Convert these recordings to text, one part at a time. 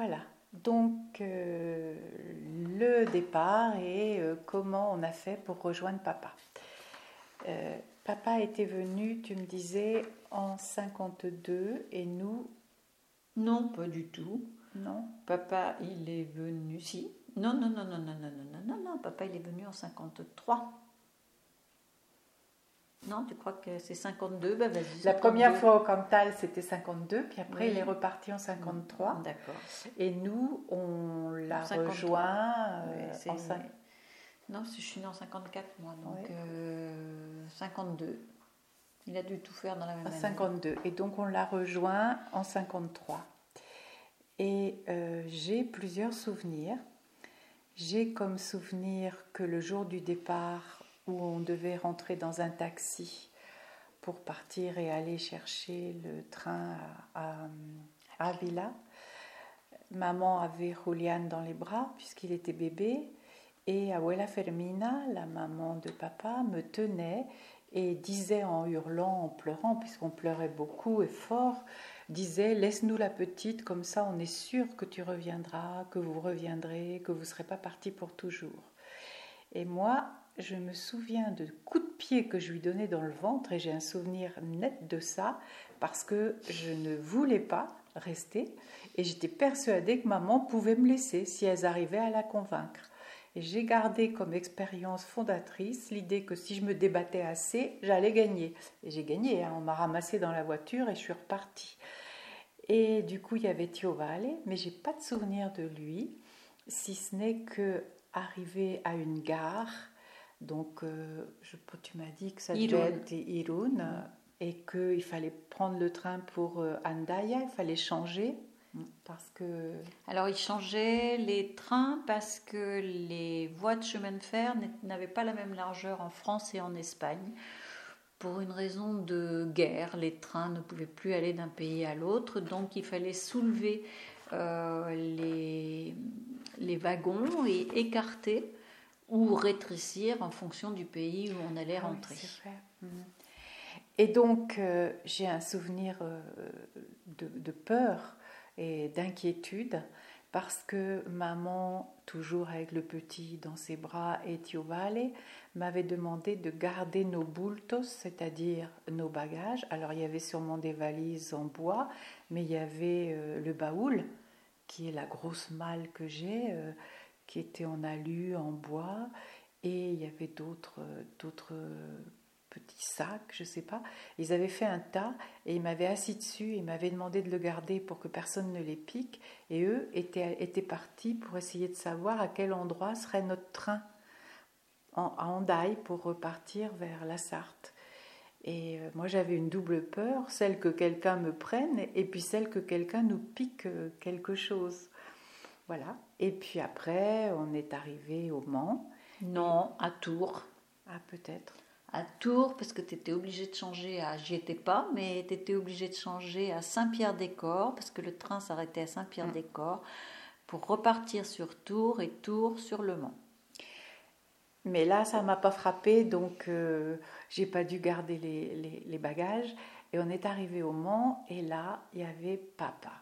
Voilà. Donc, euh, le départ et euh, comment on a fait pour rejoindre papa. Euh, papa était venu, tu me disais, en 52 et nous. Non, pas du tout. Non. Papa, il est venu. Si. Non, non, non, non, non, non, non, non, non, non. Papa, il est venu en 53. Non, tu crois que c'est 52 ben vas-y. La 52. première fois au Cantal, c'était 52, puis après, Oui. il est reparti en 53. D'accord. Et nous, on l'a 53. rejoint euh, c'est- en cinq- Non, je suis née en 54, moi, donc Ouais. euh, 52. Il a dû tout faire dans la même en année. 52. Et donc, on l'a rejoint en 53. Et euh, j'ai plusieurs souvenirs. J'ai comme souvenir que le jour du départ, où on devait rentrer dans un taxi pour partir et aller chercher le train à, à, maman avait Julian dans les bras puisqu'il était bébé et Abuela Fermina, la maman de papa, me tenait et disait en hurlant, en pleurant, puisqu'on pleurait beaucoup et fort, disait Laisse-nous la petite, comme ça on est sûr que tu reviendras, que vous reviendrez, que vous ne serez pas parti pour toujours. Et moi, je me souviens de coups de pied que je lui donnais dans le ventre et j'ai un souvenir net de ça parce que je ne voulais pas rester et j'étais persuadée que maman pouvait me laisser si elles arrivaient à la convaincre. Et j'ai gardé comme expérience fondatrice l'idée que si je me débattais assez, j'allais gagner. Et j'ai gagné, hein. on m'a ramassé dans la voiture et je suis repartie. Et du coup, il y avait Tio Vale, mais j'ai pas de souvenir de lui, si ce n'est que arrivé à une gare, donc euh, je, tu m'as dit que ça devait être Irun, euh, et qu'il fallait prendre le train pour euh, Andaya, il fallait changer, parce que... Alors, il changeait les trains parce que les voies de chemin de fer n'avaient pas la même largeur en France et en Espagne. Pour une raison de guerre, les trains ne pouvaient plus aller d'un pays à l'autre, donc il fallait soulever les, les wagons et écarter ou rétrécir en fonction du pays où on allait Ah oui, rentrer. Et donc, euh, j'ai un souvenir euh, de, de peur et d'inquiétude parce que maman, toujours avec le petit dans ses bras et Tio Vale, m'avait demandé de garder nos bultos, c'est-à-dire nos bagages. Alors, il y avait sûrement des valises en bois, mais il y avait euh, le baoul, qui est la grosse malle que j'ai, euh, qui était en alu, en bois, et il y avait d'autres petits sacs, je sais pas. Ils avaient fait un tas et ils m'avaient assis dessus, ils m'avaient demandé de le garder pour que personne ne les pique, et eux étaient, étaient partis pour essayer de savoir à quel endroit serait notre train en, à Hendaye pour repartir vers la Sarthe. Et euh, moi j'avais une double peur, celle que quelqu'un me prenne et puis celle que quelqu'un nous pique euh, quelque chose. Voilà. Et puis après, on est arrivé au Mans. Non, à Tours. Ah, peut-être. À Tours parce que tu étais obligé de changer à j'y étais pas mais tu étais obligé de changer à Saint-Pierre-des-Corps parce que le train s'arrêtait à Saint-Pierre-des-Corps pour repartir sur Tours et Tours sur Le Mans. Mais là, ça m'a pas frappé, donc euh, j'ai pas dû garder les, les- les bagages. Et on est arrivé au Mans, et là, il y avait papa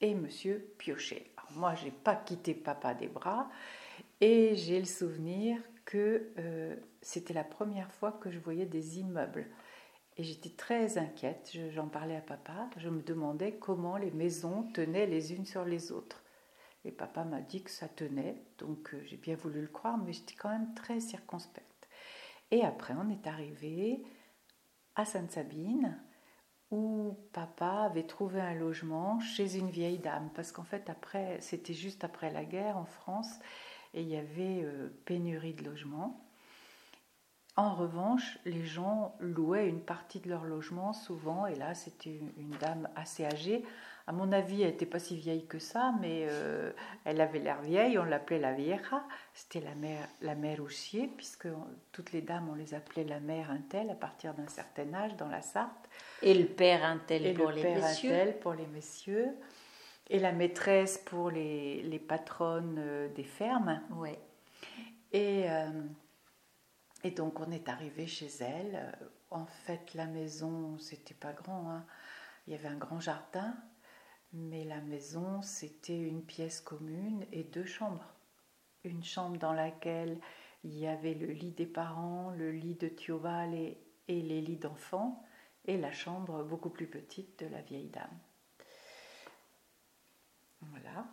et monsieur Piochet. Alors moi, j'ai pas quitté papa des bras, et j'ai le souvenir que euh, c'était la première fois que je voyais des immeubles. Et j'étais très inquiète, je- j'en parlais à papa, je me demandais comment les maisons tenaient les unes sur les autres. Et papa m'a dit que ça tenait, donc euh, j'ai bien voulu le croire, mais j'étais quand même très circonspecte. Et après, on est arrivé à Sainte-Sabine, où papa avait trouvé un logement chez une vieille dame, parce qu'en fait, après, c'était juste après la guerre en France, et il y avait euh, pénurie de logements. En revanche, les gens louaient une partie de leur logement souvent, et là c'était une dame assez âgée. À mon avis, elle n'était pas si vieille que ça, mais euh, elle avait l'air vieille, on l'appelait la vieja. C'était la mère, la mère Ouchier, puisque toutes les dames, on les appelait la mère Intel à partir d'un certain âge dans la Sarthe. Et le père un tel Et pour le les père messieurs. Intel pour les messieurs. Et la maîtresse pour les, les patronnes euh, des fermes. Et, euh, et donc on est arrivé chez elle. En fait, la maison, c'était pas grand. hein. Il y avait un grand jardin. Mais la maison, c'était une pièce commune et deux chambres. Une chambre dans laquelle il y avait le lit des parents, le lit de Thioval et, et les lits d'enfants, et la chambre beaucoup plus petite de la vieille dame. Voilà.